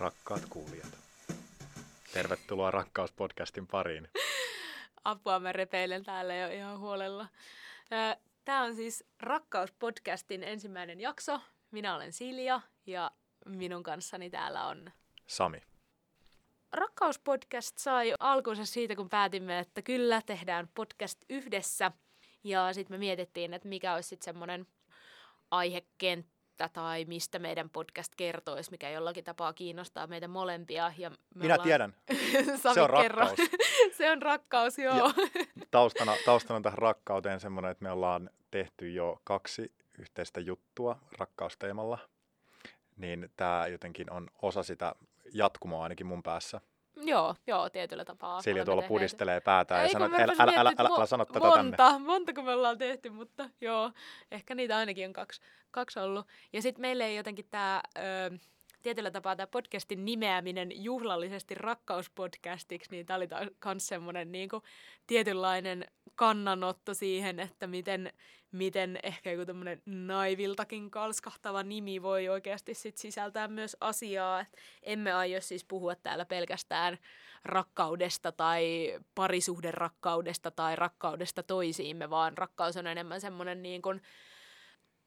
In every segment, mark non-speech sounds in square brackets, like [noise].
Rakkaat kuulijat, tervetuloa Rakkauspodcastin pariin. Apua, mä repeilen täällä jo ihan huolella. Tämä on siis Rakkauspodcastin ensimmäinen jakso. Minä olen Silja ja minun kanssani täällä on Sami. Rakkauspodcast sai alkunsa siitä, kun päätimme, että kyllä, tehdään podcast yhdessä. Ja sitten me mietittiin, että mikä olisi sitten semmoinen aihekenttä tai mistä meidän podcast kertoisi, mikä jollakin tapaa kiinnostaa meitä molempia. Ja me Minä ollaan... tiedän. [laughs] Se on kerro. rakkaus. [laughs] Se on rakkaus, joo. Ja [laughs] taustana, taustana tähän rakkauteen semmoinen, että me ollaan tehty jo kaksi yhteistä juttua rakkausteemalla. Niin tämä jotenkin on osa sitä jatkumoa ainakin mun päässä. Joo, joo, tietyllä tapaa. Silja tuolla pudistelee päätään ja sanoo, kun että älä, älä, älä, älä, älä sano tätä tänne. monta, Montako me ollaan tehty, mutta joo, ehkä niitä ainakin on kaksi, kaksi ollut. Ja sitten meille ei jotenkin tämä, tietyllä tapaa tämä podcastin nimeäminen juhlallisesti rakkauspodcastiksi, niin tämä oli myös semmoinen niinku tietynlainen kannanotto siihen, että miten, miten ehkä joku tämmöinen naiviltakin kalskahtava nimi voi oikeasti sit sisältää myös asiaa. Et emme aio siis puhua täällä pelkästään rakkaudesta tai parisuhderakkaudesta tai rakkaudesta toisiimme, vaan rakkaus on enemmän semmoinen niin kuin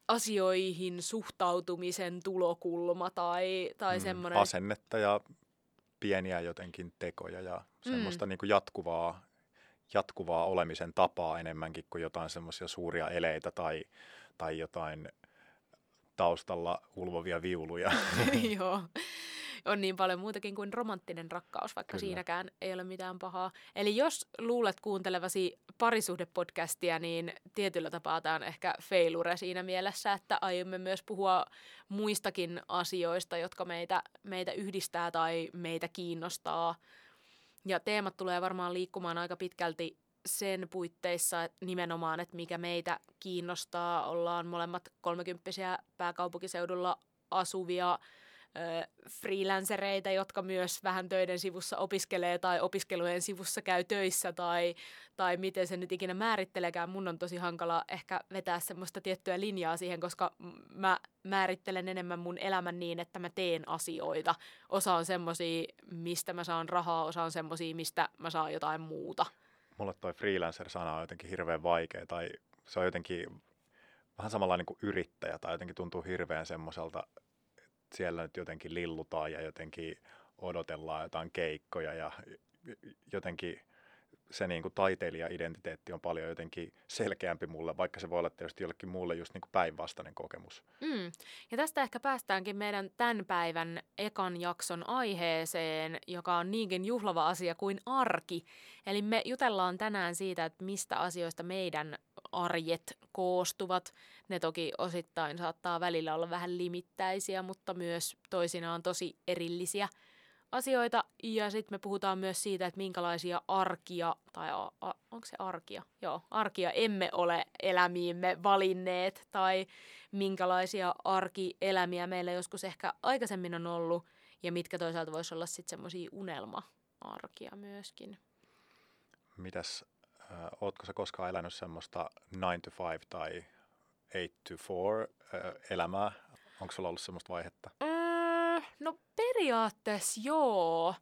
asioihin suhtautumisen tulokulma tai, tai Mm, semmoinen... Asennetta ja pieniä jotenkin tekoja ja semmoista Mm. niin kuin jatkuvaa, jatkuvaa olemisen tapaa enemmänkin kuin jotain semmoisia suuria eleitä tai, tai jotain taustalla ulvovia viuluja. [laughs] Joo. On niin paljon muutakin kuin romanttinen rakkaus, vaikka Kyllä. Siinäkään ei ole mitään pahaa. Eli jos luulet kuuntelevasi parisuhdepodcastia, niin tietyllä tapaa tämä on ehkä failure siinä mielessä, että aiomme myös puhua muistakin asioista, jotka meitä, meitä yhdistää tai meitä kiinnostaa. Ja teemat tulee varmaan liikkumaan aika pitkälti sen puitteissa että nimenomaan, että mikä meitä kiinnostaa. Ollaan molemmat kolmekymppisiä pääkaupunkiseudulla asuvia ö, freelancereita, jotka myös vähän töiden sivussa opiskelee tai opiskelujen sivussa käy töissä tai, tai miten se nyt ikinä määritteleekään. Mun on tosi hankala ehkä vetää semmoista tiettyä linjaa siihen, koska mä määrittelen enemmän mun elämän niin, että mä teen asioita. Osa on semmosia, mistä mä saan rahaa, osa on semmosia, mistä mä saan jotain muuta. Mulle toi freelancer-sana on jotenkin hirveän vaikea tai se on jotenkin vähän samalla niin kuin yrittäjä tai jotenkin tuntuu hirveän semmoiselta, siellä nyt jotenkin lillutaan ja jotenkin odotellaan jotain keikkoja ja jotenkin se niin kuin taiteilija-identiteetti on paljon jotenkin selkeämpi mulle, vaikka se voi olla tietysti jollekin muulle just niin kuin päinvastainen kokemus. Mm. Ja tästä ehkä päästäänkin meidän tämän päivän ekan jakson aiheeseen, joka on niinkin juhlava asia kuin arki. Eli me jutellaan tänään siitä, että mistä asioista meidän arjet koostuvat. Ne toki osittain saattaa välillä olla vähän limittäisiä, mutta myös toisinaan tosi erillisiä asioita. Ja sitten me puhutaan myös siitä, että minkälaisia arkia, tai a, a, onko se arkia? Joo, arkia emme ole elämiimme valinneet, tai minkälaisia arkielämiä meillä joskus ehkä aikaisemmin on ollut, ja mitkä toisaalta voisi olla sitten semmoisia unelma-arkia myöskin. Mitäs, äh, ootko sä koskaan elänyt semmoista 9 to 5 tai 8 to 4 äh, elämää? Onko sulla ollut semmoista vaihetta? Öö, no periaatteessa joo.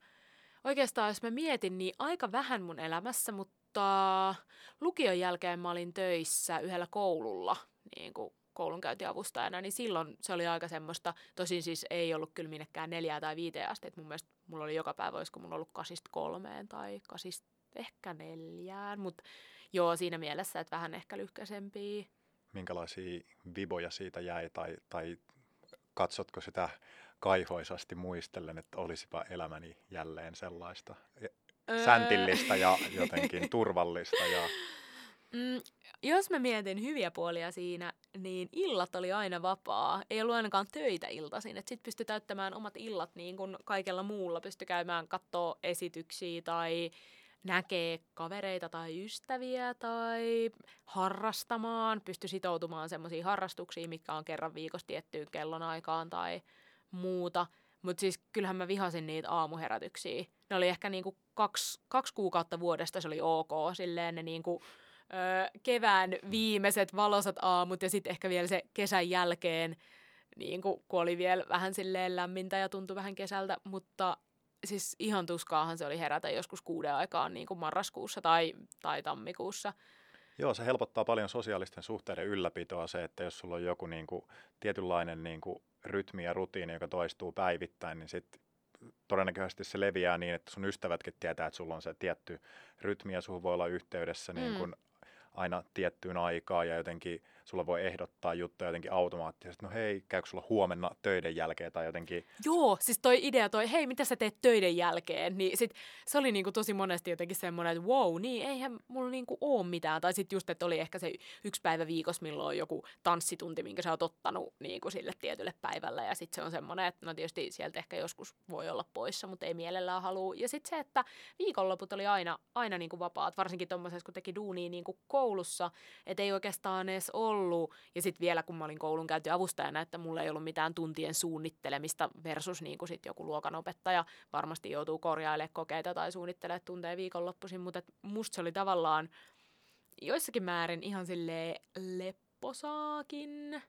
Oikeastaan jos mä mietin, niin aika vähän mun elämässä, mutta lukion jälkeen mä olin töissä yhdellä koululla niin kuin koulunkäyntiavustajana, niin silloin se oli aika semmoista, tosin siis ei ollut kyllä minnekään neljää tai viiteen asti, että mun mielestä mulla oli joka päivä, olisiko mulla ollut kasista kolmeen tai kasista ehkä neljään, mutta joo siinä mielessä, että vähän ehkä lyhkäisempiä. Minkälaisia viboja siitä jäi tai, tai katsotko sitä kaihoisasti muistellen, että olisipa elämäni jälleen sellaista Öö. säntillistä ja [laughs] jotenkin turvallista ja Mm, jos mä mietin hyviä puolia siinä, niin illat oli aina vapaa. Ei ollut ainakaan töitä iltaisin. Sitten pystyi täyttämään omat illat niin kuin kaikella muulla. Pystyi käymään kattoo esityksiä tai näkee kavereita tai ystäviä tai harrastamaan. Pystyi sitoutumaan semmoisiin harrastuksiin, mitkä on kerran viikossa tiettyyn kellonaikaan tai muuta. Mutta siis kyllähän mä vihasin niitä aamuherätyksiä. Ne oli ehkä niinku kaksi, kaksi kuukautta vuodesta se oli ok. Silleen ne niinku, ö, kevään viimeiset valosat aamut ja sitten ehkä vielä se kesän jälkeen niin kun oli vielä vähän silleen lämmintä ja tuntui vähän kesältä, mutta siis ihan tuskaahan se oli herätä joskus kuuden aikaan niin kuin marraskuussa tai, tai tammikuussa. Joo, se helpottaa paljon sosiaalisten suhteiden ylläpitoa se, että jos sulla on joku niin kuin, tietynlainen niin kuin, rytmi ja rutiini, joka toistuu päivittäin, niin sitten todennäköisesti se leviää niin, että sun ystävätkin tietää, että sulla on se tietty rytmi ja sun voi olla yhteydessä niin kuin, mm. aina tiettyyn aikaan ja jotenkin sulla voi ehdottaa juttuja jotenkin automaattisesti, no hei, käykö sulla huomenna töiden jälkeen tai jotenkin... Joo, siis toi idea toi, hei, mitä sä teet töiden jälkeen, niin sit se oli niinku tosi monesti jotenkin semmoinen, että wow, niin eihän mulla niinku oo mitään. Tai sitten just, että oli ehkä se yksi päivä viikossa, milloin on joku tanssitunti, minkä sä oot ottanut niinku sille tietylle päivälle. Ja sitten se on semmoinen, että no tietysti sieltä ehkä joskus voi olla poissa, mutta ei mielellään halua. Ja sitten se, että viikonloput oli aina, aina niinku vapaat, varsinkin tuommoisessa, kun teki duunia niinku koulussa, että ei oikeastaan edes ollut ollut. Ja sitten vielä, kun mä olin koulun käyty avustajana, että mulla ei ollut mitään tuntien suunnittelemista versus niin kuin sit joku luokanopettaja varmasti joutuu korjailemaan kokeita tai suunnittelemaan tunteja viikonloppuisin. Mutta musta se oli tavallaan joissakin määrin ihan silleen lepposaakin.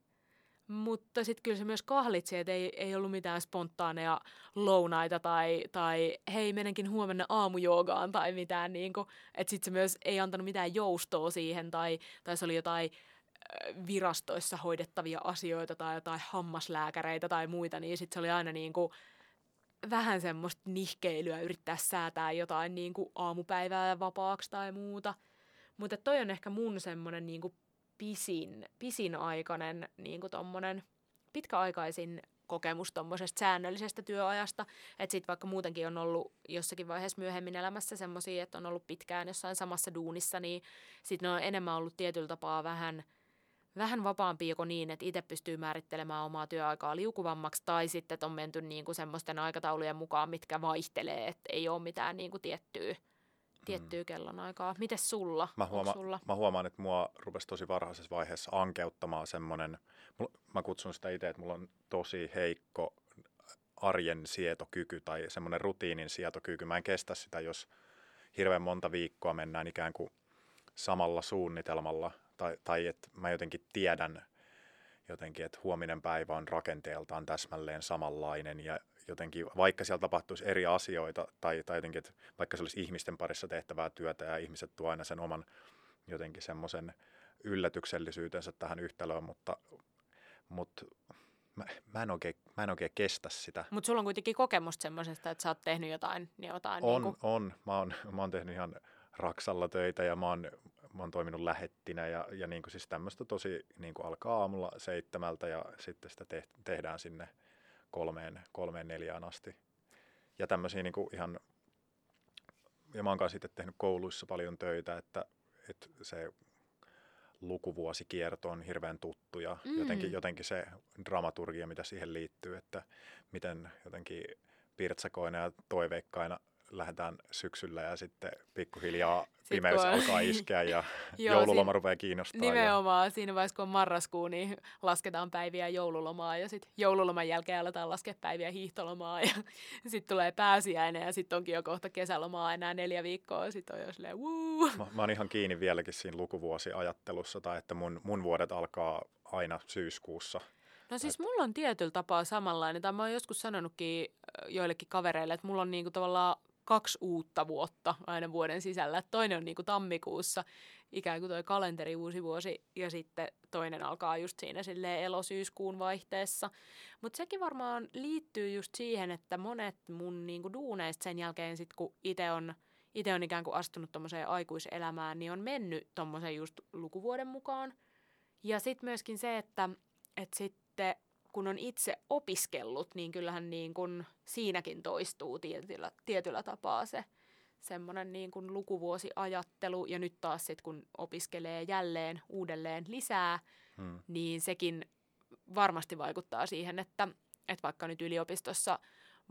Mutta sitten kyllä se myös kahlitsi, että ei, ei ollut mitään spontaaneja lounaita tai, tai hei, menenkin huomenna aamujoogaan tai mitään. Niin että sitten se myös ei antanut mitään joustoa siihen tai, tai se oli jotain virastoissa hoidettavia asioita tai jotain hammaslääkäreitä tai muita, niin sitten se oli aina niin kuin vähän semmoista nihkeilyä yrittää säätää jotain niin kuin aamupäivää vapaaksi tai muuta. Mutta toi on ehkä mun semmoinen niin kuin pisin, pisin aikainen niin kuin tommonen pitkäaikaisin kokemus tuommoisesta säännöllisestä työajasta. Että sitten vaikka muutenkin on ollut jossakin vaiheessa myöhemmin elämässä semmoisia, että on ollut pitkään jossain samassa duunissa, niin sitten ne on enemmän ollut tietyllä tapaa vähän – vähän vapaampi joko niin, että itse pystyy määrittelemään omaa työaikaa liukuvammaksi, tai sitten että on menty niin kuin semmoisten aikataulujen mukaan, mitkä vaihtelee, että ei ole mitään niin kuin tiettyä, tiettyä mm. kellonaikaa. Mites sulla? Mä, huoma- sulla? mä huomaan, että mua rupesi tosi varhaisessa vaiheessa ankeuttamaan semmoinen, mä kutsun sitä itse, että mulla on tosi heikko arjen sietokyky tai semmoinen rutiinin sietokyky. Mä en kestä sitä, jos hirveän monta viikkoa mennään ikään kuin samalla suunnitelmalla tai, tai että mä jotenkin tiedän jotenkin, että huominen päivä on rakenteeltaan täsmälleen samanlainen ja jotenkin, vaikka siellä tapahtuisi eri asioita tai, tai jotenkin, että vaikka se olisi ihmisten parissa tehtävää työtä ja ihmiset tuo aina sen oman jotenkin semmoisen yllätyksellisyytensä tähän yhtälöön, mutta, mutta mä, mä, en oikein, mä en oikein kestä sitä. Mutta sulla on kuitenkin kokemusta semmoisesta, että sä oot tehnyt jotain, niin jotain On, niin kuin... on. Mä oon, mä oon tehnyt ihan Raksalla töitä ja mä oon mä oon toiminut lähettinä ja, ja niin kuin siis tämmöistä tosi niin kuin alkaa aamulla seitsemältä ja sitten sitä te, tehdään sinne kolmeen, kolmeen neljään asti. Ja tämmöisiä niin kuin ihan, ja mä oon sitten tehnyt kouluissa paljon töitä, että, että se lukuvuosikierto on hirveän tuttu ja mm. jotenkin, jotenkin se dramaturgia, mitä siihen liittyy, että miten jotenkin pirtsakoina ja toiveikkaina lähdetään syksyllä ja sitten pikkuhiljaa [laughs] pimeys alkaa iskeä ja [laughs] Joo, joululoma siinä, rupeaa kiinnostaa. Nimenomaan. Ja... Siinä vaiheessa, kun on marraskuu, niin lasketaan päiviä joululomaa ja sitten joululoman jälkeen aletaan laskea päiviä hiihtolomaa ja [laughs] sitten tulee pääsiäinen ja sitten onkin jo kohta kesälomaa enää neljä viikkoa. Sitten on jo silleen, wuu. Mä, mä oon ihan kiinni vieläkin siinä lukuvuosiajattelussa tai että mun, mun vuodet alkaa aina syyskuussa. No siis mulla on tietyllä tapaa samanlainen, tai mä oon joskus sanonutkin joillekin kavereille, että mulla on niinku tavallaan kaksi uutta vuotta aina vuoden sisällä. Toinen on niin kuin tammikuussa, ikään kuin toi kalenteri uusi vuosi, ja sitten toinen alkaa just siinä elosyyskuun vaihteessa. Mutta sekin varmaan liittyy just siihen, että monet mun niin kuin duuneista sen jälkeen, sit kun itse on, ite on ikään kuin astunut tuommoiseen aikuiselämään, niin on mennyt tuommoisen just lukuvuoden mukaan. Ja sitten myöskin se, että, että sitten kun on itse opiskellut, niin kyllähän niin kuin siinäkin toistuu tietyllä, tietyllä tapaa se semmoinen niin kuin lukuvuosiajattelu. Ja nyt taas sitten, kun opiskelee jälleen uudelleen lisää, hmm. niin sekin varmasti vaikuttaa siihen, että, että vaikka nyt yliopistossa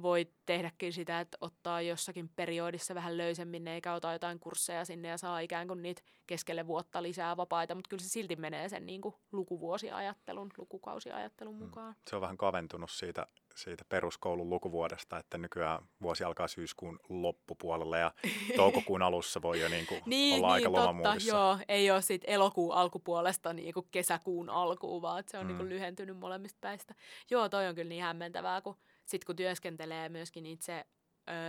voit tehdäkin sitä, että ottaa jossakin periodissa vähän löysemmin eikä ota jotain kursseja sinne ja saa ikään kuin niitä keskelle vuotta lisää vapaita, mutta kyllä se silti menee sen niin kuin lukuvuosiajattelun, lukukausiajattelun Mm. mukaan. Se on vähän kaventunut siitä, siitä peruskoulun lukuvuodesta, että nykyään vuosi alkaa syyskuun loppupuolella ja [laughs] toukokuun alussa voi jo niin kuin Niin, olla niin aika totta, lomamuudissa. joo, ei ole sit elokuun alkupuolesta niin kuin kesäkuun alkuun, vaan se on Mm. niin kuin lyhentynyt molemmista päistä. Joo, toi on kyllä niin hämmentävää, kun sit kun työskentelee myöskin itse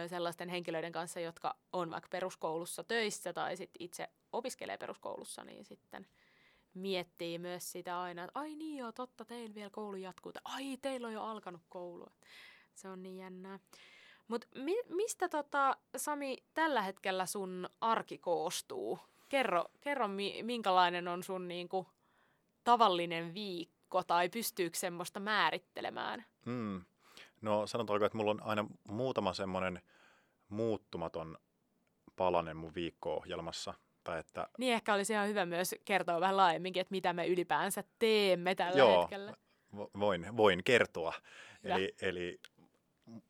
ö, sellaisten henkilöiden kanssa, jotka on vaikka peruskoulussa töissä tai sit itse opiskelee peruskoulussa, niin sitten miettii myös sitä aina, että ai niin joo, totta, teillä vielä koulu jatkuu. Tai, ai, teillä on jo alkanut koulu. Se on niin jännää. Mutta mi- mistä tota, Sami tällä hetkellä sun arki koostuu? Kerro, kerro mi- minkälainen on sun niinku, tavallinen viikko tai pystyykö semmoista määrittelemään? Mm. No sanotaanko, että mulla on aina muutama semmoinen muuttumaton palanen mun viikko-ohjelmassa. Tai että, Niin ehkä olisi ihan hyvä myös kertoa vähän laajemminkin, että mitä me ylipäänsä teemme tällä Joo, hetkellä. vo- voin, voin kertoa. Hyvä. Eli, eli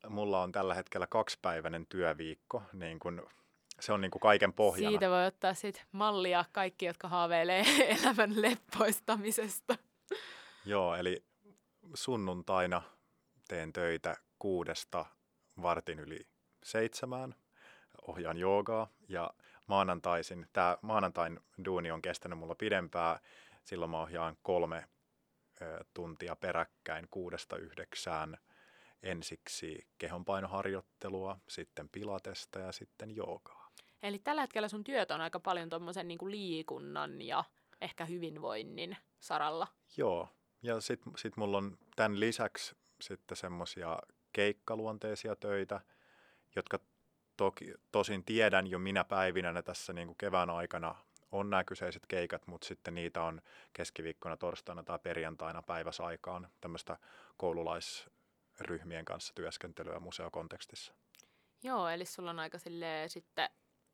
mulla on tällä hetkellä kaksipäiväinen työviikko. Niin kun, se on niin kuin kaiken pohjana. Siitä voi ottaa sit mallia kaikki, jotka haaveilee [laughs] elämän leppoistamisesta. Joo, eli sunnuntaina teen töitä kuudesta vartin yli seitsemään, ohjaan joogaa ja maanantaisin, tämä maanantain duuni on kestänyt mulla pidempää, silloin mä ohjaan kolme ö, tuntia peräkkäin kuudesta yhdeksään ensiksi kehonpainoharjoittelua, sitten pilatesta ja sitten joogaa. Eli tällä hetkellä sun työt on aika paljon tuommoisen niin liikunnan ja ehkä hyvinvoinnin saralla. Joo, ja sitten sit mulla on tämän lisäksi sitten semmoisia keikkaluonteisia töitä, jotka toki, tosin tiedän jo minä päivinä ne tässä niin kuin kevään aikana on nämä kyseiset keikat, mutta sitten niitä on keskiviikkona, torstaina tai perjantaina päiväsaikaan tämmöistä koululaisryhmien kanssa työskentelyä museokontekstissa. Joo, eli sulla on aika silleen sitten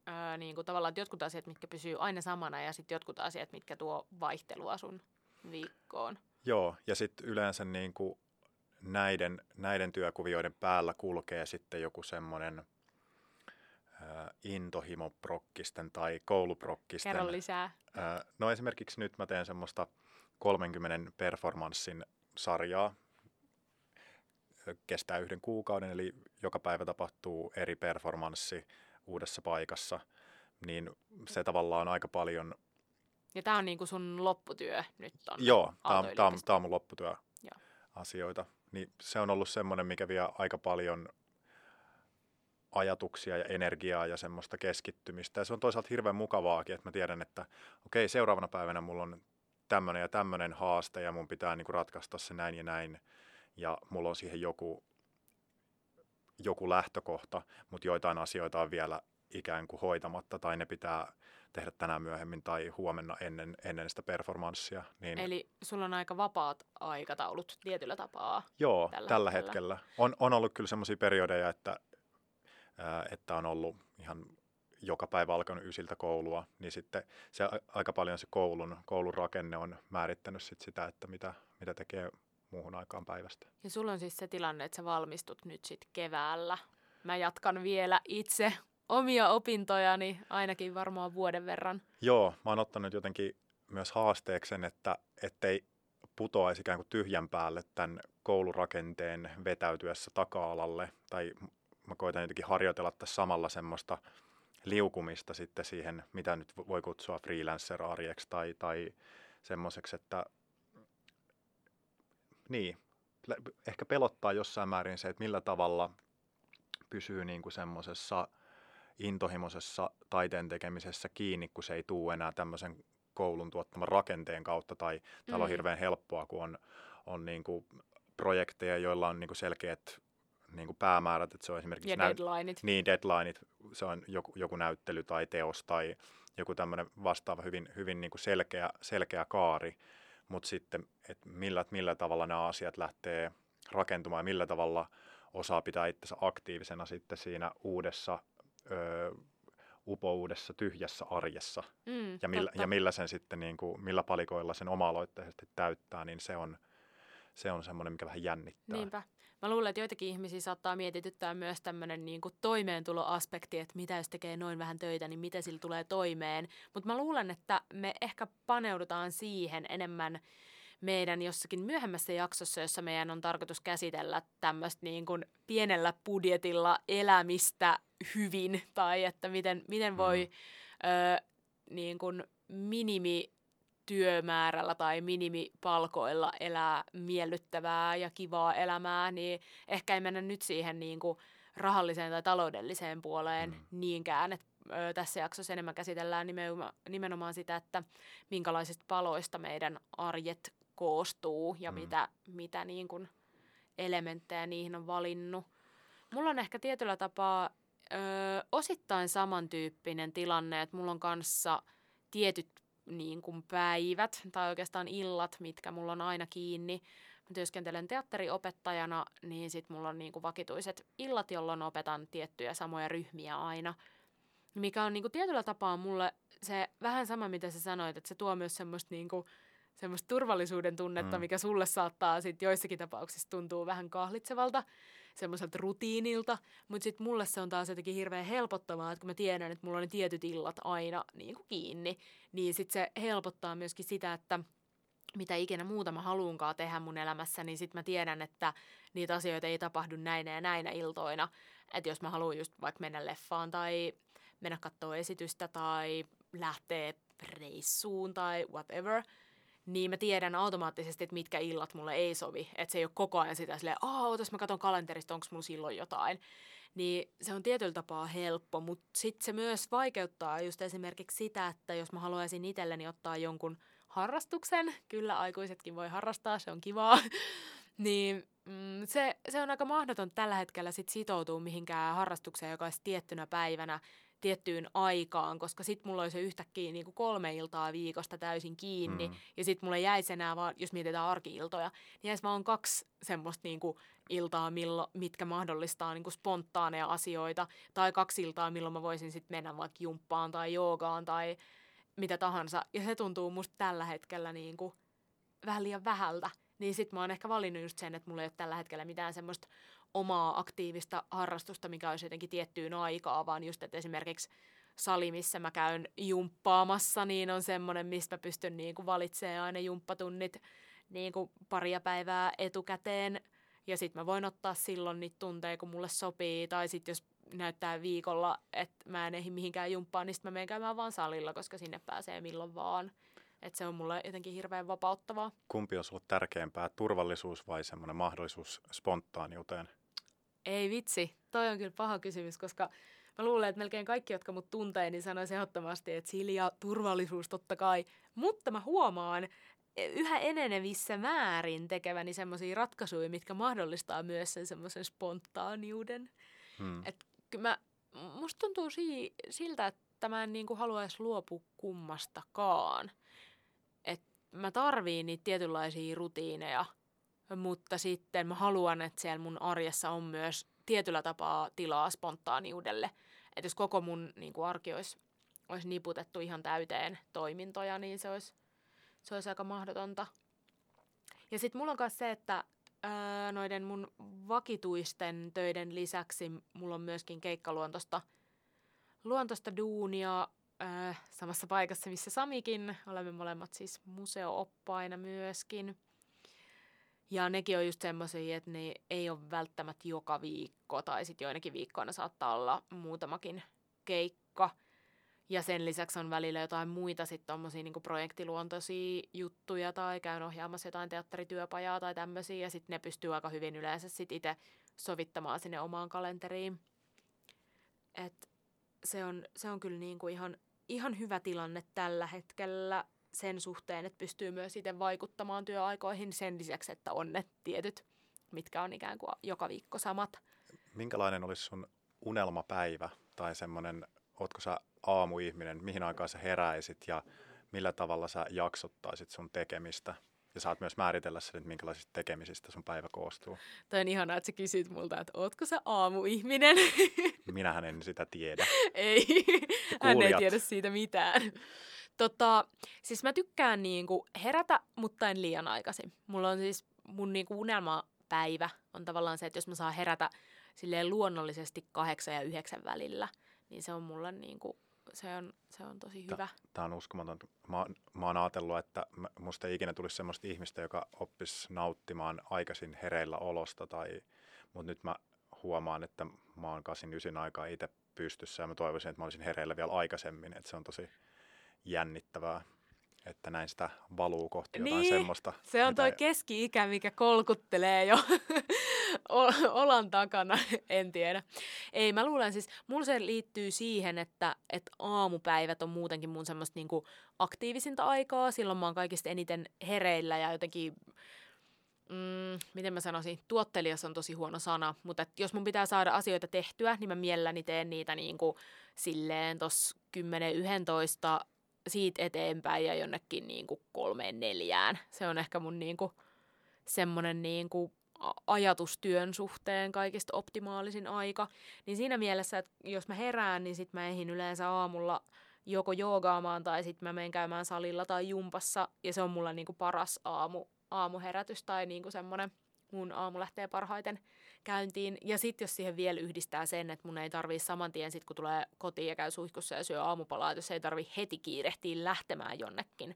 ää, niin kuin tavallaan, että jotkut asiat, mitkä pysyy aina samana ja sitten jotkut asiat, mitkä tuo vaihtelua sun viikkoon. Joo, ja sitten yleensä niin kuin näiden, näiden työkuvioiden päällä kulkee sitten joku semmoinen äh, intohimoprokkisten tai kouluprokkisten. Kerro lisää. Äh, no esimerkiksi nyt mä teen semmoista 30 performanssin sarjaa. Kestää yhden kuukauden, eli joka päivä tapahtuu eri performanssi uudessa paikassa. Niin se tavallaan aika paljon Ja tämä on niin kuin sun lopputyö nyt on. Joo, tämä on, tää on, Aalto-yliopisto. tää on mun lopputyö Joo. asioita. Niin se on ollut semmoinen, mikä vie aika paljon ajatuksia ja energiaa ja semmoista keskittymistä. Ja se on toisaalta hirveän mukavaakin, että mä tiedän, että okei, seuraavana päivänä mulla on tämmöinen ja tämmöinen haaste ja mun pitää niinku ratkaista se näin ja näin. Ja mulla on siihen joku, joku lähtökohta, mutta joitain asioita on vielä ikään kuin hoitamatta tai ne pitää tehdä tänään myöhemmin tai huomenna ennen, ennen sitä performanssia. Niin Eli sulla on aika vapaat aikataulut tietyllä tapaa. Joo, tällä tällä, hetkellä. hetkellä. On, on ollut kyllä semmoisia periodeja, että, ää, että on ollut ihan joka päivä alkanut ysiltä koulua, niin sitten se aika paljon se koulun, koulun rakenne on määrittänyt sit sitä, että mitä, mitä tekee muuhun aikaan päivästä. Ja sulla on siis se tilanne, että sä valmistut nyt sitten keväällä. Mä jatkan vielä itse omia opintojani ainakin varmaan vuoden verran. Joo, mä oon ottanut jotenkin myös haasteeksi sen, että ettei putoaisi ikään kuin tyhjän päälle tämän koulurakenteen vetäytyessä taka-alalle. Tai mä koitan jotenkin harjoitella tässä samalla semmoista liukumista sitten siihen, mitä nyt voi kutsua freelancer-arjeksi tai, tai semmoiseksi, että niin, ehkä pelottaa jossain määrin se, että millä tavalla pysyy niin kuin semmoisessa intohimoisessa taiteen tekemisessä kiinni, kun se ei tule enää tämmöisen koulun tuottaman rakenteen kautta, tai täällä on Mm. hirveän helppoa, kun on, on niin kuin projekteja, joilla on niin kuin selkeät niin kuin päämäärät, että se on esimerkiksi Ja deadlineit. niin, deadlineit, se on joku, joku näyttely tai teos tai joku tämmöinen vastaava hyvin, hyvin niin kuin selkeä, selkeä kaari, mutta sitten, että millä, millä tavalla nämä asiat lähtee rakentumaan ja millä tavalla osaa pitää itsensä aktiivisena sitten siinä uudessa, ö, upouudessa, tyhjässä arjessa Mm, ja millä, totta. ja millä sen sitten, niin kuin, millä palikoilla sen oma-aloitteisesti täyttää, niin se on, se on semmoinen, mikä vähän jännittää. Niinpä. mä luulen, että joitakin ihmisiä saattaa mietityttää myös tämmöinen niin toimeentuloaspekti, että mitä jos tekee noin vähän töitä, niin miten sillä tulee toimeen. Mutta mä luulen, että me ehkä paneudutaan siihen enemmän meidän jossakin myöhemmässä jaksossa, jossa meidän on tarkoitus käsitellä tämmöistä niin kuin pienellä budjetilla elämistä hyvin, tai että miten, miten voi mm. ö, niin kuin minimi työmäärällä tai minimipalkoilla elää miellyttävää ja kivaa elämää, niin ehkä ei mennä nyt siihen niin kuin rahalliseen tai taloudelliseen puoleen mm. niinkään. Et, ö, tässä jaksossa enemmän käsitellään nimenomaan, nimenomaan sitä, että minkälaisista paloista meidän arjet koostuu ja mm. mitä, mitä niin kuin elementtejä niihin on valinnut. Mulla on ehkä tietyllä tapaa ö, osittain samantyyppinen tilanne, että mulla on kanssa tietyt niin kuin päivät tai oikeastaan illat, mitkä mulla on aina kiinni. Mä työskentelen teatteriopettajana, niin sit mulla on niin kuin vakituiset illat, jolloin opetan tiettyjä samoja ryhmiä aina. Mikä on niin kuin tietyllä tapaa mulle se vähän sama, mitä sä sanoit, että se tuo myös semmoista niin kuin, semmoista turvallisuuden tunnetta, mm. mikä sulle saattaa sit joissakin tapauksissa tuntuu vähän kahlitsevalta, semmoiselta rutiinilta, mutta sitten mulle se on taas jotenkin hirveän helpottavaa, että kun mä tiedän, että mulla on ne tietyt illat aina niin kuin kiinni, niin sitten se helpottaa myöskin sitä, että mitä ikinä muuta mä haluunkaan tehdä mun elämässä, niin sitten mä tiedän, että niitä asioita ei tapahdu näinä ja näinä iltoina. Että jos mä haluan just vaikka mennä leffaan tai mennä katsoa esitystä tai lähteä reissuun tai whatever – niin mä tiedän automaattisesti, että mitkä illat mulle ei sovi. Että se ei ole koko ajan sitä silleen, aah, otas mä katson kalenterista, onko mulla silloin jotain. Niin se on tietyllä tapaa helppo, mutta sitten se myös vaikeuttaa just esimerkiksi sitä, että jos mä haluaisin itselleni ottaa jonkun harrastuksen, kyllä aikuisetkin voi harrastaa, se on kivaa, [laughs] niin mm, se, se on aika mahdoton tällä hetkellä sit sitoutua mihinkään harrastukseen, joka olisi tiettynä päivänä tiettyyn aikaan, koska sitten mulla oli se yhtäkkiä niin kuin kolme iltaa viikosta täysin kiinni, mm. ja sitten mulle jäisi enää vaan, jos mietitään arkiiltoja, niin jäisi vaan kaksi semmoista niin kuin iltaa, millo, mitkä mahdollistaa niin kuin spontaaneja asioita, tai kaksi iltaa, milloin mä voisin sitten mennä vaikka jumppaan tai joogaan tai mitä tahansa, ja se tuntuu musta tällä hetkellä niin kuin vähän liian vähältä, niin sitten mä oon ehkä valinnut just sen, että mulla ei ole tällä hetkellä mitään semmoista omaa aktiivista harrastusta, mikä olisi jotenkin tiettyyn aikaa, vaan just, että esimerkiksi sali, missä mä käyn jumppaamassa, niin on semmoinen, mistä mä pystyn niin kuin valitsemaan aina jumppatunnit niin kuin paria päivää etukäteen. Ja sitten mä voin ottaa silloin niitä tunteja, kun mulle sopii. Tai sitten jos näyttää viikolla, että mä en ehdi mihinkään jumppaan, niin sitten mä menen käymään vaan salilla, koska sinne pääsee milloin vaan. Että se on mulle jotenkin hirveän vapauttavaa. Kumpi on sulle tärkeämpää, turvallisuus vai semmoinen mahdollisuus spontaaniuteen? Ei vitsi, toi on kyllä paha kysymys, koska mä luulen, että melkein kaikki, jotka mut tuntee, niin sanoisi ehdottomasti, että Silja, turvallisuus totta kai. Mutta mä huomaan e, yhä enenevissä määrin tekeväni semmoisia ratkaisuja, mitkä mahdollistaa myös sen semmoisen spontaaniuden. Hmm. Et mä, musta tuntuu si- siltä, että mä en niinku haluaisi luopua kummastakaan. Et mä tarviin niitä tietynlaisia rutiineja – mutta sitten mä haluan, että siellä mun arjessa on myös tietyllä tapaa tilaa spontaaniudelle. Että jos koko mun niin kuin arki olisi, olisi niputettu ihan täyteen toimintoja, niin se olisi, se olisi aika mahdotonta. Ja sitten mulla on myös se, että ää, noiden mun vakituisten töiden lisäksi mulla on myöskin keikkaluontosta luontosta duunia ää, samassa paikassa, missä Samikin. Olemme molemmat siis museooppaina myöskin – ja nekin on just semmoisia, että ne ei ole välttämättä joka viikko, tai sitten joinakin viikkoina saattaa olla muutamakin keikka. Ja sen lisäksi on välillä jotain muita sitten tommosia niinku projektiluontoisia juttuja tai käyn ohjaamassa jotain teatterityöpajaa tai tämmöisiä. Ja sitten ne pystyy aika hyvin yleensä sitten itse sovittamaan sinne omaan kalenteriin. Et se on, se on kyllä niinku ihan, ihan hyvä tilanne tällä hetkellä sen suhteen, että pystyy myös itse vaikuttamaan työaikoihin sen lisäksi, että on ne tietyt, mitkä on ikään kuin joka viikko samat. Minkälainen olisi sun unelmapäivä tai semmoinen, ootko sä aamuihminen, mihin aikaan sä heräisit ja millä tavalla sä jaksottaisit sun tekemistä? Ja saat myös määritellä sen, että minkälaisista tekemisistä sun päivä koostuu. Toi on ihanaa, että sä kysyt multa, että ootko sä aamuihminen? Minähän en sitä tiedä. [laughs] ei, hän ei tiedä siitä mitään. Tota, siis mä tykkään niinku herätä, mutta en liian aikaisin. Mulla on siis mun niinku unelma päivä on tavallaan se, että jos mä saan herätä silleen luonnollisesti kahdeksan ja yhdeksän välillä, niin se on mulle niin kuin, se on, se on tosi hyvä. Tämä on uskomaton. Mä, mä oon ajatellut, että musta ei ikinä tulisi sellaista ihmistä, joka oppisi nauttimaan aikaisin hereillä olosta, tai, mutta nyt mä huomaan, että mä oon kasin ysin aikaa itse pystyssä ja mä toivoisin, että mä olisin hereillä vielä aikaisemmin, että se on tosi jännittävää että näin sitä valuu kohti jotain niin, semmoista. se on toi keski-ikä, mikä kolkuttelee jo [laughs] olan takana, [laughs] en tiedä. Ei, mä luulen siis, mulla se liittyy siihen, että, että aamupäivät on muutenkin mun semmoista niinku aktiivisinta aikaa, silloin mä oon kaikista eniten hereillä ja jotenkin mm, miten mä sanoisin, tuottelias on tosi huono sana, mutta jos mun pitää saada asioita tehtyä, niin mä mielelläni teen niitä niin kuin silleen tos 10-11 siitä eteenpäin ja jonnekin niin kuin kolmeen neljään. Se on ehkä mun niin kuin semmoinen niin kuin ajatustyön suhteen kaikista optimaalisin aika. Niin siinä mielessä, että jos mä herään, niin sit mä ehin yleensä aamulla joko joogaamaan tai sitten mä menen käymään salilla tai jumpassa. Ja se on mulla niinku paras aamu, aamuherätys tai niinku semmoinen mun aamu lähtee parhaiten käyntiin. Ja sitten jos siihen vielä yhdistää sen, että mun ei tarvii saman tien, sit kun tulee kotiin ja käy suihkussa ja syö aamupalaa, jos ei tarvi heti kiirehtiä lähtemään jonnekin,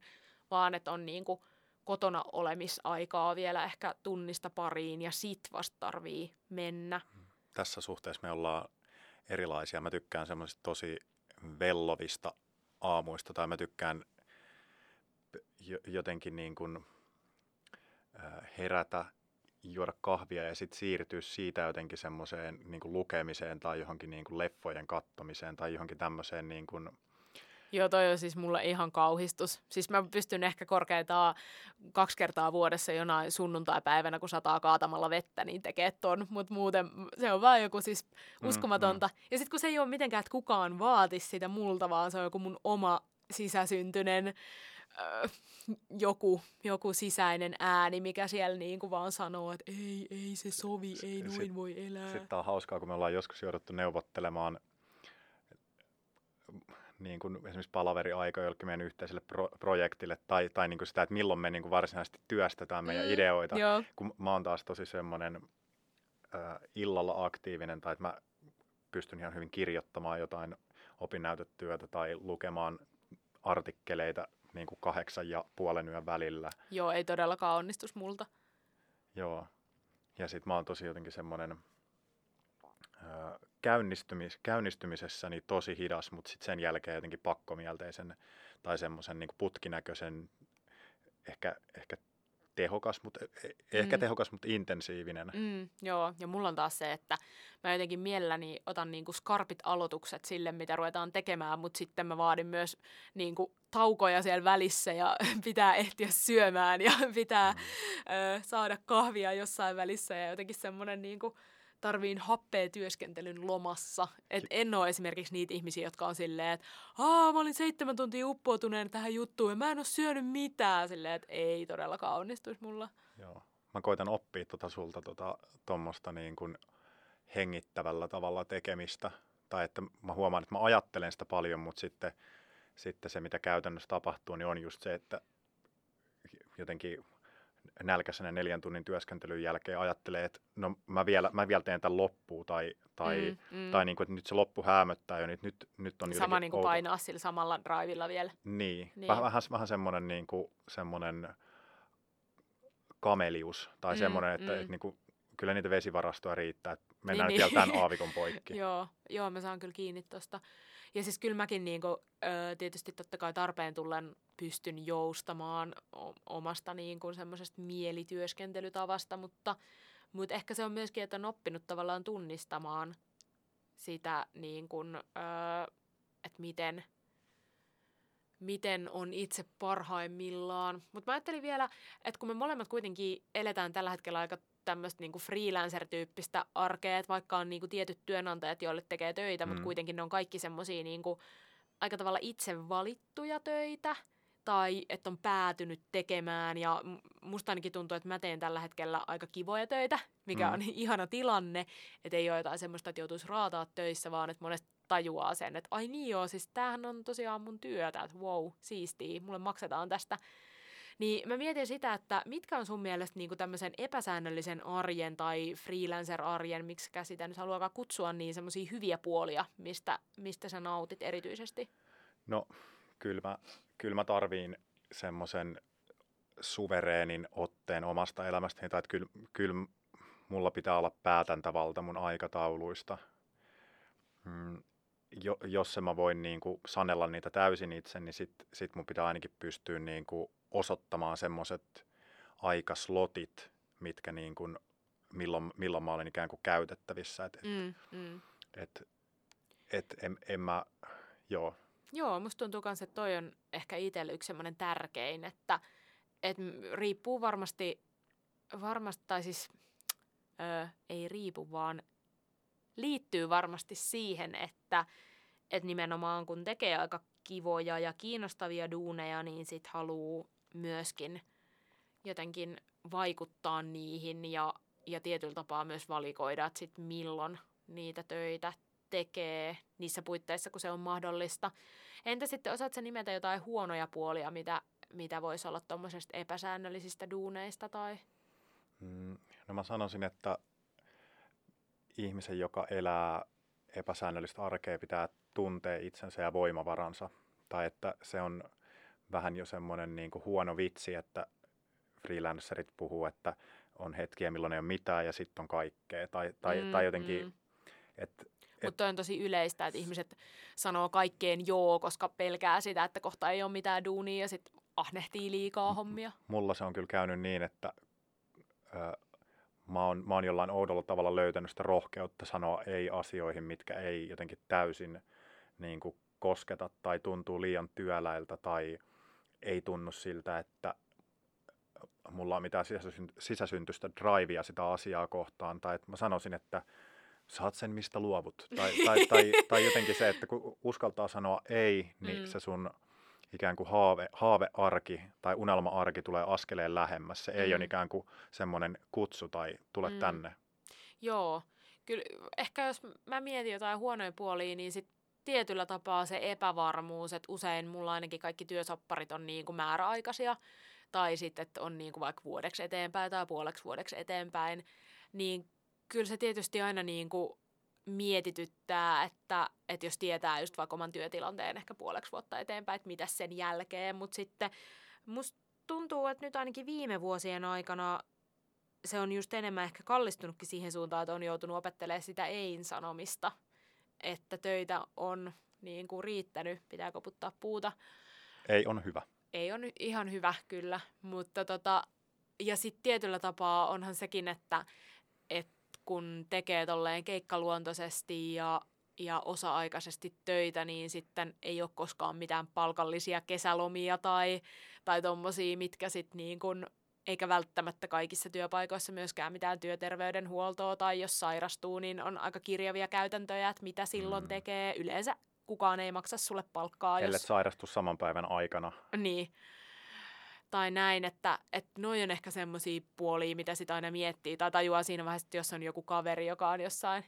vaan että on niinku kotona olemisaikaa vielä ehkä tunnista pariin ja sit vasta tarvii mennä. Tässä suhteessa me ollaan erilaisia. Mä tykkään semmoisista tosi vellovista aamuista tai mä tykkään jotenkin niin kuin herätä juoda kahvia ja sitten siirtyä siitä jotenkin semmoiseen niin lukemiseen tai johonkin niin kuin leffojen kattomiseen tai johonkin tämmöiseen niin kuin, Joo, toi on siis mulle ihan kauhistus. Siis mä pystyn ehkä korkeintaan kaksi kertaa vuodessa jonain sunnuntai-päivänä, kun sataa kaatamalla vettä, niin tekee ton. Mutta muuten se on vaan joku siis mm, uskomatonta. Mm, mm. Ja sitten kun se ei ole mitenkään, että kukaan vaatisi sitä multa, vaan se on joku mun oma sisäsyntyinen [laughs] joku, joku sisäinen ääni, mikä siellä niin kuin vaan sanoo, että ei, ei se sovi, ei noin sit, voi elää. Sitten on hauskaa, kun me ollaan joskus jouduttu neuvottelemaan niin kuin esimerkiksi palaveriaika jollekin meidän yhteiselle pro- projektille, tai, tai niin kuin sitä, että milloin me niin kuin varsinaisesti työstetään meidän mm, ideoita. Joo. Kun mä oon taas tosi semmoinen äh, illalla aktiivinen, tai että mä pystyn ihan hyvin kirjoittamaan jotain opinnäytetyötä tai lukemaan artikkeleita niin kuin kahdeksan ja puolen yön välillä. Joo, ei todellakaan onnistus multa. Joo. Ja sitten mä oon tosi jotenkin semmoinen käynnistymis, käynnistymisessä niin tosi hidas, mutta sitten sen jälkeen jotenkin pakkomielteisen tai semmoisen niin putkinäköisen, ehkä, ehkä tehokas, mutta e, e, ehkä mm. tehokas, mutta intensiivinen. Mm, joo, ja mulla on taas se, että mä jotenkin mielelläni otan niinku skarpit aloitukset sille, mitä ruvetaan tekemään, mutta sitten mä vaadin myös niinku taukoja siellä välissä ja [laughs] pitää ehtiä syömään ja [laughs] pitää mm. ö, saada kahvia jossain välissä ja jotenkin semmoinen niinku, tarviin happea työskentelyn lomassa. Et en ole esimerkiksi niitä ihmisiä, jotka on silleen, että Aa, mä olin seitsemän tuntia uppoutuneen tähän juttuun ja mä en ole syönyt mitään. Silleen, että ei todellakaan onnistuisi mulla. Joo. Mä koitan oppia tuota sulta tuommoista tota, niin kuin hengittävällä tavalla tekemistä. Tai että mä huomaan, että mä ajattelen sitä paljon, mutta sitten, sitten se, mitä käytännössä tapahtuu, niin on just se, että jotenkin nälkäisenä neljän tunnin työskentelyn jälkeen ajattelee, että no mä vielä, mä vielä teen tämän loppuun tai, tai, mm, mm. tai niin kuin, että nyt se loppu hämöttää jo, niin nyt, nyt on Sama niin kuin painaa sillä samalla drivilla vielä. Niin, niin. Vähän, vähän, vähän semmoinen, niin kuin, semmoinen kamelius tai mm, semmoinen, että, mm. että niin kuin, kyllä niitä vesivarastoja riittää, että mennään niin, nyt niin. vielä tämän aavikon poikki. [laughs] joo, joo, mä saan kyllä kiinni tuosta. Ja siis kyllä mäkin niin kuin, ö, tietysti totta kai tarpeen tullen pystyn joustamaan omasta niin kuin semmoisesta mielityöskentelytavasta, mutta, mutta ehkä se on myöskin, että on oppinut tavallaan tunnistamaan sitä, niin kuin, että miten, miten on itse parhaimmillaan. Mutta mä ajattelin vielä, että kun me molemmat kuitenkin eletään tällä hetkellä aika tämmöistä niinku freelancer-tyyppistä arkea, että vaikka on niinku tietyt työnantajat, joille tekee töitä, mm. mutta kuitenkin ne on kaikki semmoisia niinku aika tavalla itse valittuja töitä tai että on päätynyt tekemään ja musta ainakin tuntuu, että mä teen tällä hetkellä aika kivoja töitä, mikä mm. on [laughs] ihana tilanne, että ei ole jotain semmoista, että joutuisi raataa töissä, vaan että monesti tajuaa sen, että ai niin joo, siis tämähän on tosiaan mun työtä, että wow, siistii, mulle maksetaan tästä Niin mä mietin sitä, että mitkä on sun mielestä niinku tämmöisen epäsäännöllisen arjen tai freelancer-arjen, miksi sitä nyt haluaa kutsua, niin semmoisia hyviä puolia, mistä, mistä sä nautit erityisesti? No, kyllä mä, kyllä mä tarviin semmoisen suvereenin otteen omasta elämästäni, tai että kyllä, kyllä mulla pitää olla päätäntävalta mun aikatauluista. Mm, jo, jos mä voin niin kuin sanella niitä täysin itse, niin sit, sit mun pitää ainakin pystyä niin kuin osoittamaan semmoiset aikaslotit, mitkä niin kuin, milloin, milloin mä olen ikään kuin käytettävissä. Et, mm, mm. et, et, en, en mä, joo. Joo, musta tuntuu myös, että toi on ehkä itselle yksi semmoinen tärkein, että et riippuu varmasti, varmasti tai siis ö, ei riipu, vaan liittyy varmasti siihen, että et nimenomaan kun tekee aika kivoja ja kiinnostavia duuneja, niin sit haluaa myöskin jotenkin vaikuttaa niihin ja, ja tietyllä tapaa myös valikoida, että sit milloin niitä töitä tekee niissä puitteissa, kun se on mahdollista. Entä sitten osaatko nimetä jotain huonoja puolia, mitä, mitä voisi olla tuommoisesta epäsäännöllisistä duuneista? Tai? Mm, no mä sanoisin, että ihmisen, joka elää epäsäännöllistä arkea, pitää tuntea itsensä ja voimavaransa. Tai että se on vähän jo semmoinen niin kuin huono vitsi, että freelancerit puhuu, että on hetkiä, milloin ei ole mitään ja sitten on kaikkea. Tai, tai, mm, tai jotenkin, mm. että mutta on tosi yleistä, että ihmiset sanoo kaikkeen joo, koska pelkää sitä, että kohta ei ole mitään duunia ja sitten ahnehtii liikaa hommia. Mulla se on kyllä käynyt niin, että ö, mä, oon, mä oon jollain oudolla tavalla löytänyt sitä rohkeutta sanoa ei asioihin, mitkä ei jotenkin täysin niin kuin kosketa tai tuntuu liian työläiltä tai ei tunnu siltä, että mulla on mitään sisäsyntyistä drivea sitä asiaa kohtaan. Tai että mä sanoisin, että saat sen mistä luovut. Tai, tai, tai, tai jotenkin se, että kun uskaltaa sanoa ei, niin mm. se sun ikään kuin haave, haavearki tai unelma-arki tulee askeleen lähemmäs. Se mm. ei ole ikään kuin semmoinen kutsu tai tule mm. tänne. Joo, kyllä ehkä jos mä mietin jotain huonoja puolia, niin sit tietyllä tapaa se epävarmuus, että usein mulla ainakin kaikki työsopparit on niin kuin määräaikaisia, tai sitten, että on niin kuin vaikka vuodeksi eteenpäin tai puoleksi vuodeksi eteenpäin, niin kyllä se tietysti aina niin kuin mietityttää, että, että jos tietää just vaikka oman työtilanteen ehkä puoleksi vuotta eteenpäin, että mitä sen jälkeen, mutta sitten musta tuntuu, että nyt ainakin viime vuosien aikana se on just enemmän ehkä kallistunutkin siihen suuntaan, että on joutunut opettelemaan sitä ei-sanomista, että töitä on niin kuin riittänyt, pitää koputtaa puuta. Ei on hyvä. Ei on ihan hyvä, kyllä, mutta tota, ja sitten tietyllä tapaa onhan sekin, että, että kun tekee tolleen keikkaluontoisesti ja, ja osa-aikaisesti töitä, niin sitten ei ole koskaan mitään palkallisia kesälomia tai, tai tommosia, mitkä sitten niin kun, eikä välttämättä kaikissa työpaikoissa myöskään mitään työterveydenhuoltoa tai jos sairastuu, niin on aika kirjavia käytäntöjä, että mitä silloin mm. tekee. Yleensä kukaan ei maksa sulle palkkaa. Ellet jos... sairastu saman päivän aikana. Niin tai näin, että, että noi on ehkä semmoisia puolia, mitä sitä aina miettii, tai tajuaa siinä vaiheessa, että jos on joku kaveri, joka on jossain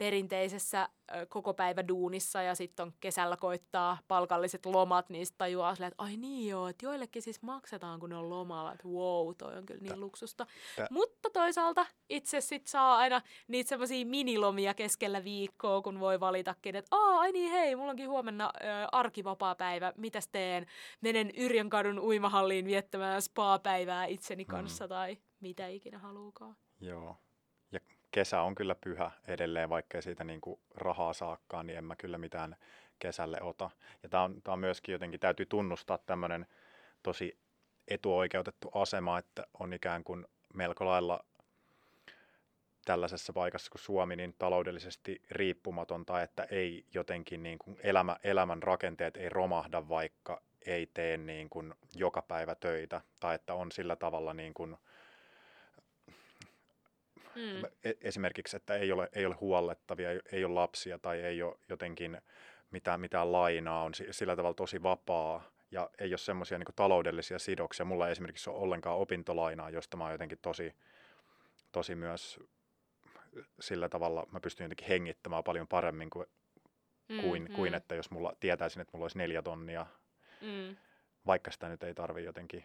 perinteisessä koko päivä duunissa ja sitten on kesällä koittaa palkalliset lomat, niin sitten tajuaa silleen, että ai niin joo, että joillekin siis maksetaan, kun ne on lomalla, että wow, toi on kyllä niin Tä. luksusta. Tä. Mutta toisaalta itse sitten saa aina niitä semmoisia minilomia keskellä viikkoa, kun voi valitakin, että aa, ai niin hei, mulla onkin huomenna ö, arkivapaa päivä, mitäs teen? Menen Yrjönkadun uimahalliin viettämään spa-päivää itseni mm. kanssa tai mitä ikinä haluukaan. Joo, kesä on kyllä pyhä edelleen, vaikkei siitä niin kuin rahaa saakkaan, niin en mä kyllä mitään kesälle ota. Ja tämä on, on myöskin jotenkin, täytyy tunnustaa tämmöinen tosi etuoikeutettu asema, että on ikään kuin melko lailla tällaisessa paikassa kuin Suomi niin taloudellisesti riippumatonta, että ei jotenkin niin kuin elämä, elämän rakenteet ei romahda, vaikka ei tee niin kuin joka päivä töitä, tai että on sillä tavalla niin kuin – Mm. E, esimerkiksi, että ei ole, ei ole huollettavia, ei ole lapsia tai ei ole jotenkin mitään, mitään lainaa, on sillä tavalla tosi vapaa ja ei ole semmoisia niin taloudellisia sidoksia. Mulla ei esimerkiksi ole ollenkaan opintolainaa, josta mä oon jotenkin tosi, tosi myös sillä tavalla, mä pystyn jotenkin hengittämään paljon paremmin kuin, mm, kuin, mm. kuin että jos mulla tietäisin, että mulla olisi neljä tonnia, mm. vaikka sitä nyt ei tarvi jotenkin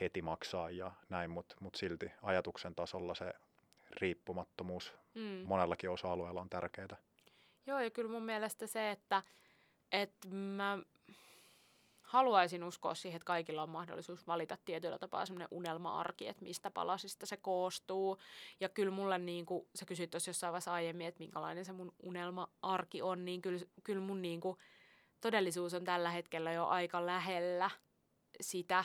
heti maksaa ja näin, mutta mut silti ajatuksen tasolla se riippumattomuus Mm. monellakin osa-alueella on tärkeää. Joo, ja kyllä mun mielestä se, että, että mä haluaisin uskoa siihen, että kaikilla on mahdollisuus valita tietyllä tapaa semmoinen unelma-arki, että mistä palasista se koostuu. Ja kyllä mulle, niin kuin sä kysyit tuossa jossain vaiheessa aiemmin, että minkälainen se mun unelma-arki on, niin kyllä, kyllä mun niin kuin todellisuus on tällä hetkellä jo aika lähellä sitä,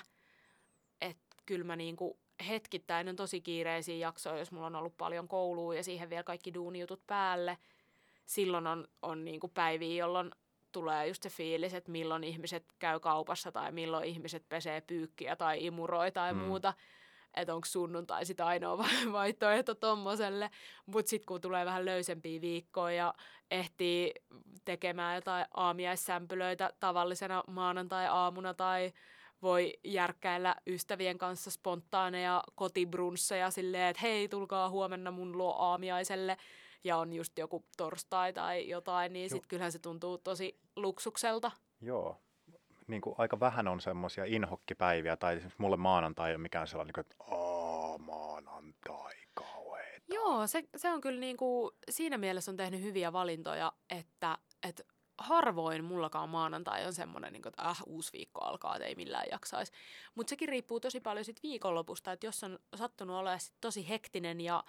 että kyllä mä niin kuin hetkittäin on tosi kiireisiä jaksoja, jos mulla on ollut paljon koulua ja siihen vielä kaikki duunijutut päälle. Silloin on, on niin kuin päiviä, jolloin tulee just se fiilis, että milloin ihmiset käy kaupassa tai milloin ihmiset pesee pyykkiä tai imuroi tai Mm. muuta. Että onko sunnuntai sitä ainoa [laughs] va- vaihtoehto tommoselle. Mutta sitten kun tulee vähän löysempiä viikkoja ja ehtii tekemään jotain aamiaissämpylöitä tavallisena maanantai-aamuna tai voi järkkäillä ystävien kanssa spontaaneja kotibrunsseja silleen, että hei, tulkaa huomenna mun luo aamiaiselle ja on just joku torstai tai jotain, niin sitten kyllähän se tuntuu tosi luksukselta. Joo. Niin kuin aika vähän on semmoisia inhokkipäiviä, tai esimerkiksi mulle maanantai ei ole mikään sellainen, niin kuin, että Aa, maanantai, kauheeta. Joo, se, se on kyllä niinku, siinä mielessä on tehnyt hyviä valintoja, että, että harvoin mullakaan maanantai on semmoinen, niin että äh, uusi viikko alkaa, että ei millään jaksaisi. Mutta sekin riippuu tosi paljon sit viikonlopusta, että jos on sattunut olemaan sit tosi hektinen ja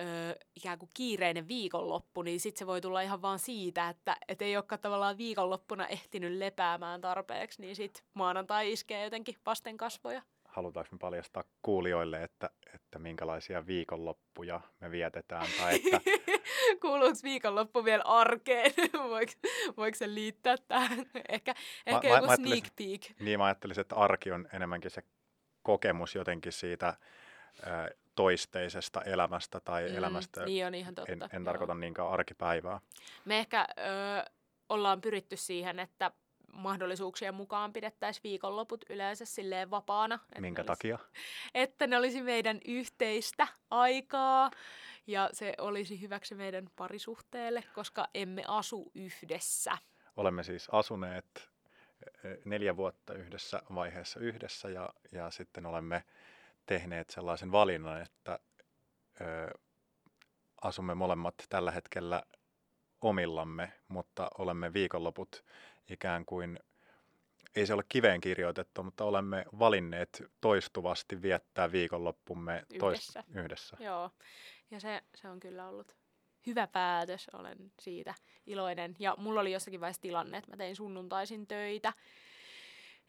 ö, ikään kuin kiireinen viikonloppu, niin sitten se voi tulla ihan vaan siitä, että et ei olekaan tavallaan viikonloppuna ehtinyt lepäämään tarpeeksi, niin sitten maanantai iskee jotenkin vasten kasvoja. Halutaanko me paljastaa kuulijoille, että, että minkälaisia viikonloppuja me vietetään, tai [laughs] että Kuuluuko viikonloppu vielä arkeen? [laughs] voiko, voiko se liittää tähän? [laughs] Ehkä, ehkä mä- joku mä sneak peek. niin mä ajattelisin, että arki on enemmänkin se kokemus jotenkin siitä ää, toisteisesta elämästä tai Mm, elämästä. Niin on ihan totta. En, en joo. tarkoita niinkään arkipäivää. Me ehkä ö, ollaan pyritty siihen, että mahdollisuuksien mukaan pidettäisiin viikonloput yleensä silleen vapaana. että Minkä olisi- takia? Että ne olisi meidän yhteistä aikaa ja se olisi hyväksi meidän parisuhteelle, koska emme asu yhdessä. Olemme siis asuneet eh, neljä vuotta yhdessä vaiheessa yhdessä ja, ja sitten olemme tehneet sellaisen valinnan, että ö, asumme molemmat tällä hetkellä omillamme, mutta olemme viikonloput ikään kuin, ei se ole kiveen kirjoitettu, mutta olemme valinneet toistuvasti viettää viikonloppumme Yhdessä. yhdessä. Joo, ja se, se on kyllä ollut hyvä päätös, olen siitä iloinen. Ja mulla oli jossakin vaiheessa tilanne, että mä tein sunnuntaisin töitä,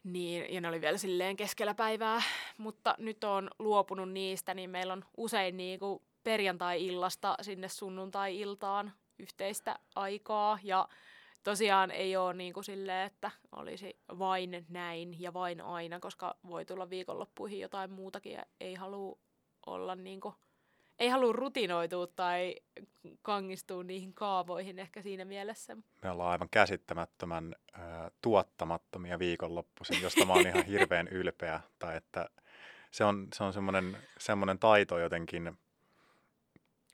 niin, ja ne oli vielä silleen keskellä päivää, mutta nyt on luopunut niistä, niin meillä on usein niinku perjantai-illasta sinne sunnuntai-iltaan yhteistä aikaa, ja tosiaan ei ole niin kuin silleen, että olisi vain näin ja vain aina, koska voi tulla viikonloppuihin jotain muutakin ja ei halua olla niin kuin, ei halua rutinoitua tai kangistua niihin kaavoihin ehkä siinä mielessä. Me ollaan aivan käsittämättömän äh, tuottamattomia viikonloppuisin, josta mä oon ihan [laughs] hirveän ylpeä. Tai että se on, se on semmoinen, semmoinen taito jotenkin,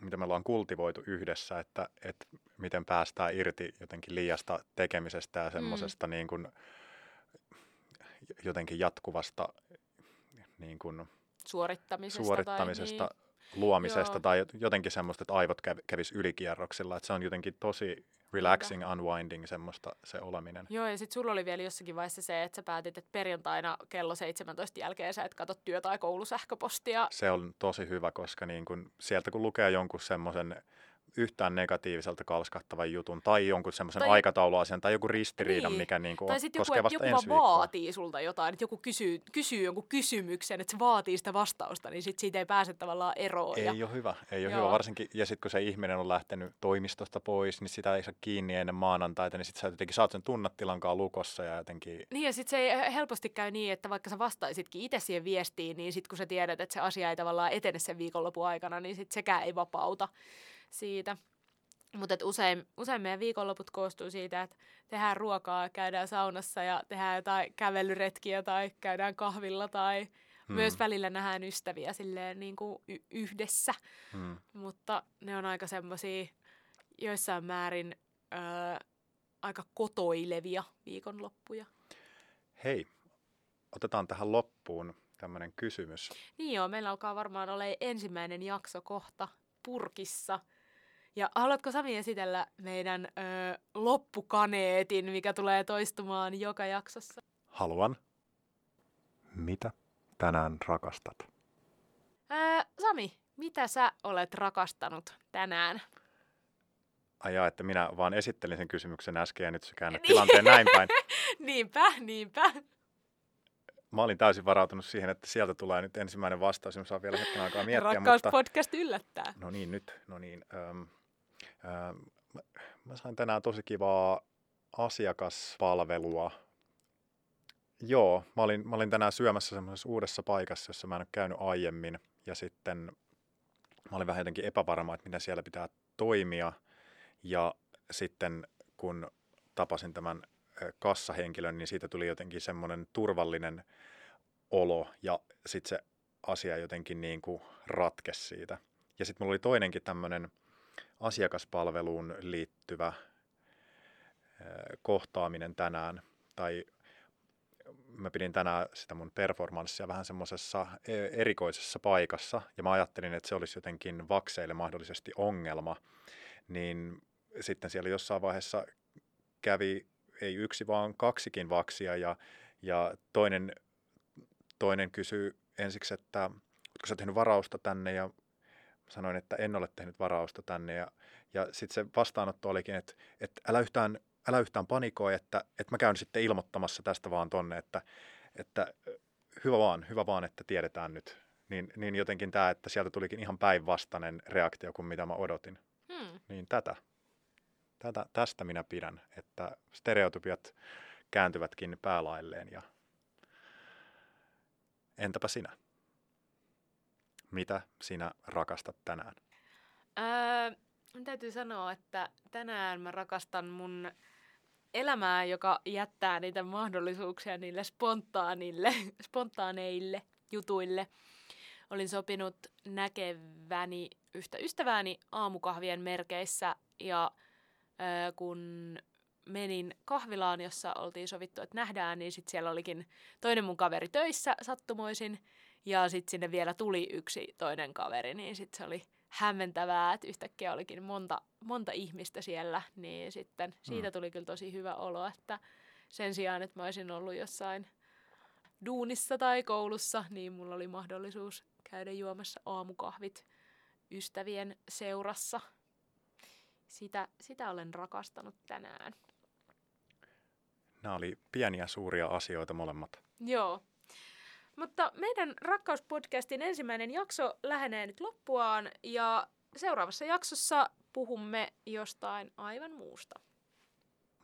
mitä me ollaan kultivoitu yhdessä, että, että miten päästään irti jotenkin liiasta tekemisestä ja semmoisesta mm. niin kuin, jotenkin jatkuvasta niin kuin, Suorittamisesta. suorittamisesta, Tai, luomisesta Joo. tai jot- josemmoista, että aivot käv- kävis ylikierroksilla. Että se on jotenkin tosi relaxing, unwinding semmoista se oleminen. Joo, ja sitten sulla oli vielä jossakin vaiheessa se, että sä päätit, että perjantaina kello 17 jälkeen sä et katso työ- tai koulusähköpostia. Se on tosi hyvä, koska niin kun, sieltä kun lukee jonkun semmoisen yhtään negatiiviselta kalskattavan jutun tai jonkun semmoisen Tai- aikatauluasian tai joku ristiriidan, Niin. mikä niin kuin Tai sitten joku, koskee vasta joku ensi viikkoa. vaatii sulta jotain, että joku kysyy, kysyy jonkun kysymyksen, että se vaatii sitä vastausta, niin sit siitä ei pääse tavallaan eroon. Ei ja, ole hyvä, ei ole Joo. hyvä. Varsinkin, ja sitten kun se ihminen on lähtenyt toimistosta pois, niin sitä ei saa kiinni ennen maanantaita, niin sitten sä jotenkin saat sen tunnetilankaan lukossa ja jotenkin Niin ja sitten se ei helposti käy niin, että vaikka sä vastaisitkin itse siihen viestiin, niin sitten kun sä tiedät, että se asia ei tavallaan etene sen viikonlopun aikana, niin sitten sekään ei vapauta siitä. Mutta usein, usein meidän viikonloput koostuu siitä, että tehdään ruokaa, käydään saunassa ja tehdään jotain kävelyretkiä tai käydään kahvilla tai hmm. myös välillä nähdään ystäviä silleen niin kuin y- yhdessä. hmm. Mutta ne on aika semmoisia joissain määrin öö, aika kotoilevia viikonloppuja. Hei, otetaan tähän loppuun tämmöinen kysymys. Niin joo, meillä alkaa varmaan olla ensimmäinen jakso kohta purkissa. Ja haluatko Sami esitellä meidän ö, loppukaneetin, mikä tulee toistumaan joka jaksossa? Haluan. Mitä tänään rakastat? Ö, Sami, mitä sä olet rakastanut tänään? Ai että minä vaan esittelin sen kysymyksen äsken ja nyt sä käännät tilanteen näin päin. [laughs] niinpä, niinpä. Mä olin täysin varautunut siihen, että sieltä tulee nyt ensimmäinen vastaus, ja mä saan vielä hetken aikaa miettiä. Rakkaus mutta... podcast yllättää. No niin, nyt. No niin. Ähm, mä, sain tänään tosi kivaa asiakaspalvelua. Joo, mä olin, mä olin tänään syömässä semmoisessa uudessa paikassa, jossa mä en ole käynyt aiemmin. Ja sitten mä olin vähän jotenkin epävarma, että miten siellä pitää toimia. Ja sitten kun tapasin tämän kassahenkilön, niin siitä tuli jotenkin semmoinen turvallinen olo ja sitten se asia jotenkin niin kuin ratkesi siitä. Ja sitten mulla oli toinenkin tämmöinen asiakaspalveluun liittyvä kohtaaminen tänään, tai mä pidin tänään sitä mun performanssia vähän semmoisessa e, erikoisessa paikassa, ja mä ajattelin, että se olisi jotenkin vakseille mahdollisesti ongelma, niin sitten siellä jossain vaiheessa kävi ei yksi, vaan kaksikin vaksia. Ja, ja toinen, toinen kysyi ensiksi, että oletko sä tehnyt varausta tänne? Ja sanoin, että en ole tehnyt varausta tänne ja, ja sitten se vastaanotto olikin, että, että älä yhtään, älä yhtään panikoi, että, että mä käyn sitten ilmoittamassa tästä vaan tonne, että, että hyvä vaan, hyvä vaan, että tiedetään nyt. Niin, niin jotenkin tämä, että sieltä tulikin ihan päinvastainen reaktio kuin mitä mä odotin. Hmm. Niin tätä. Tätä, tästä minä pidän, että stereotypiat kääntyvätkin päälailleen ja entäpä sinä? Mitä sinä rakastat tänään? Öö, täytyy sanoa, että tänään mä rakastan mun elämää, joka jättää niitä mahdollisuuksia niille spontaanille, [laughs] spontaaneille jutuille. Olin sopinut näkeväni yhtä ystävääni aamukahvien merkeissä ja kun menin kahvilaan, jossa oltiin sovittu, että nähdään, niin sitten siellä olikin toinen mun kaveri töissä sattumoisin, ja sitten sinne vielä tuli yksi toinen kaveri, niin sitten se oli hämmentävää, että yhtäkkiä olikin monta, monta ihmistä siellä, niin sitten siitä mm. tuli kyllä tosi hyvä olo, että sen sijaan, että mä olisin ollut jossain duunissa tai koulussa, niin mulla oli mahdollisuus käydä juomassa aamukahvit ystävien seurassa – sitä, sitä olen rakastanut tänään. Nämä oli pieniä suuria asioita molemmat. Joo. Mutta meidän rakkauspodcastin ensimmäinen jakso lähenee nyt loppuaan ja seuraavassa jaksossa puhumme jostain aivan muusta.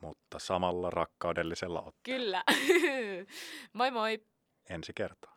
Mutta samalla rakkaudellisella otteella. Kyllä. [laughs] moi moi. Ensi kertaa.